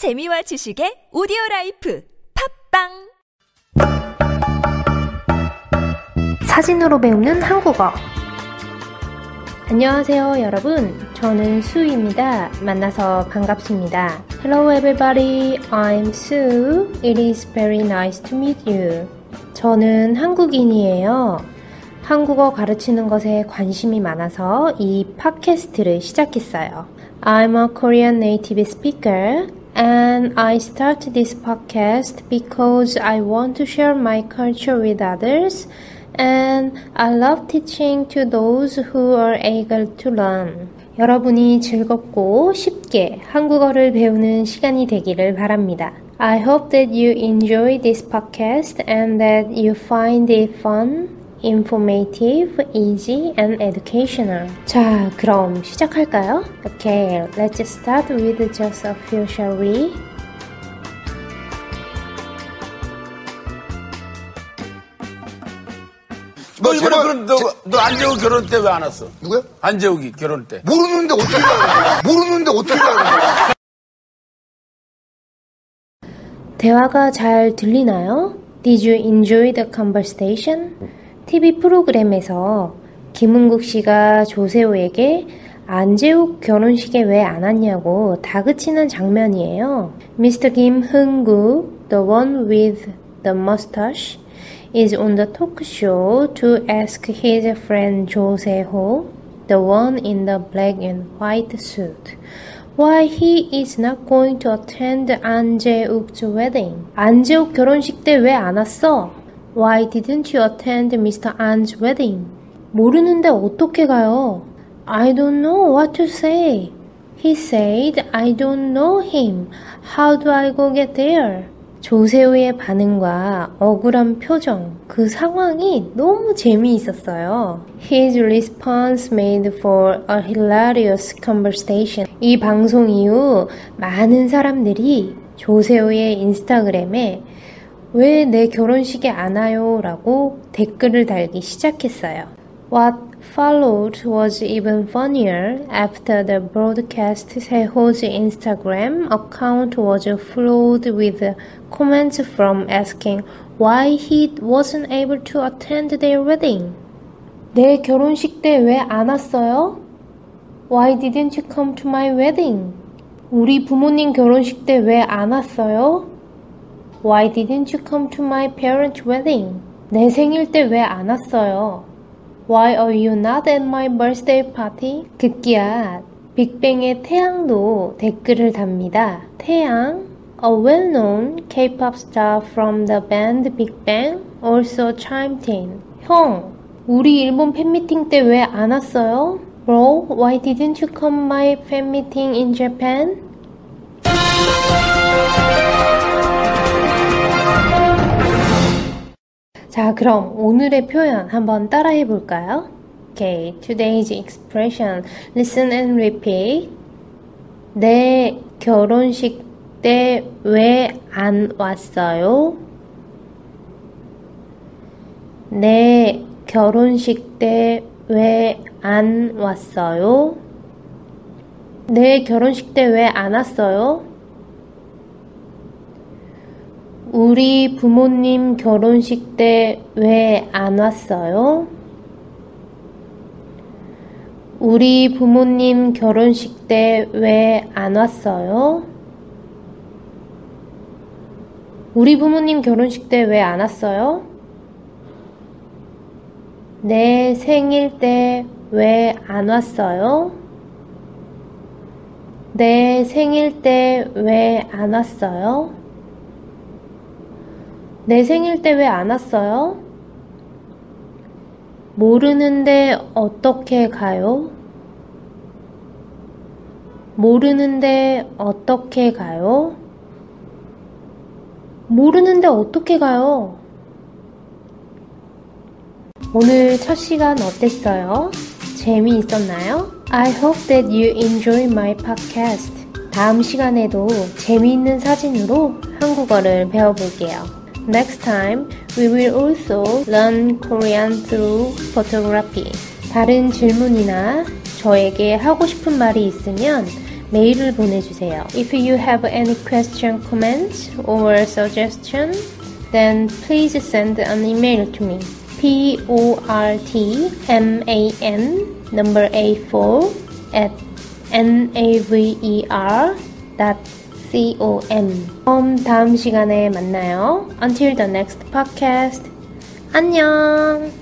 재미와 지식의 오디오 라이프 팟빵 사진으로 배우는 한국어. 안녕하세요, 여러분. 저는 수입니다. 만나서 반갑습니다. Hello, everybody. I'm Sue. It is very nice to meet you. 저는 한국인이에요. 한국어 가르치는 것에 관심이 많아서 이 팟캐스트를 시작했어요. I'm a Korean native speaker and I started this podcast because I want to share my culture with others and I love teaching to those who are eager to learn. 여러분이 즐겁고 쉽게 한국어를 배우는 시간이 되기를 바랍니다. I hope that you enjoy this podcast and that you find it fun, informative, easy, and educational. 자, 그럼 시작할까요? Okay, let's start with just a few, shall we? 너 이번에 제발 그럼 너, 너 안재욱 결혼 때 왜 안 왔어? 누구야? 안재욱이 결혼 때. 모르는데 어떻게 거야? 모르는데 어떻게 거야? 대화가 잘 들리나요? Did you enjoy the conversation? TV 프로그램에서 김은국 씨가 조세호에게 안재욱 결혼식에 왜 안 왔냐고 다그치는 장면이에요. Mr. 김흥국, the one with the mustache, is on the talk show to ask his friend 조세호, the one in the black and white suit, why he is not going to attend 안재욱's wedding. 안재욱 결혼식 때 왜 안 왔어? Why didn't you attend Mr. An's wedding? 모르는데 어떻게 가요? I don't know what to say. He said, I don't know him. How do I go get there? 조세호의 반응과 억울한 표정, 그 상황이 너무 재미있었어요. His response made for a hilarious conversation. 이 방송 이후 많은 사람들이 조세호의 인스타그램에 왜 내 결혼식에 안 와요? 라고 댓글을 달기 시작했어요. What followed was even funnier after the broadcast 세호's Instagram account was flowed with comments from asking why he wasn't able to attend their wedding. 내 결혼식 때 왜 안 왔어요? Why didn't you come to my wedding? 우리 부모님 결혼식 때 왜 안 왔어요? Why didn't you come to my parents' wedding? 내 생일 때 왜 안 왔어요? Why are you not at my birthday party? 급기야 빅뱅의 태양도 댓글을 답니다. 태양, a well-known K-pop star from the band Big Bang, also chimed in. 형, 우리 일본 팬미팅 때 왜 안 왔어요? Bro, why didn't you come my fan meeting in Japan? 자, 그럼 오늘의 표현 한번 따라해 볼까요? Okay, today's expression. Listen and repeat. 내 결혼식 때 왜 안 왔어요? 내 결혼식 때 왜 안 왔어요? 내 결혼식 때 왜 안 왔어요? 우리 부모님 결혼식 때 왜 안 왔어요? 우리 부모님 결혼식 때 왜 안 왔어요? 우리 부모님 결혼식 때 왜 안 왔어요? 내 생일 때 왜 안 왔어요? 내 생일 때 왜 안 왔어요? 내 생일 때 왜 안 왔어요? 모르는데 어떻게 가요? 모르는데 어떻게 가요? 모르는데 어떻게 가요? 오늘 첫 시간 어땠어요? 재미있었나요? I hope that you enjoy my podcast. 다음 시간에도 재미있는 사진으로 한국어를 배워볼게요. Next time, we will also learn Korean through photography. 다른 질문이나 저에게 하고 싶은 말이 있으면 메일을 보내주세요. If you have any question, comments, or suggestion, then please send an email to me. P O R T M A N number A 4 at n a v e r dot c o m. 그럼 다음 시간에 만나요. Until the next podcast. 안녕.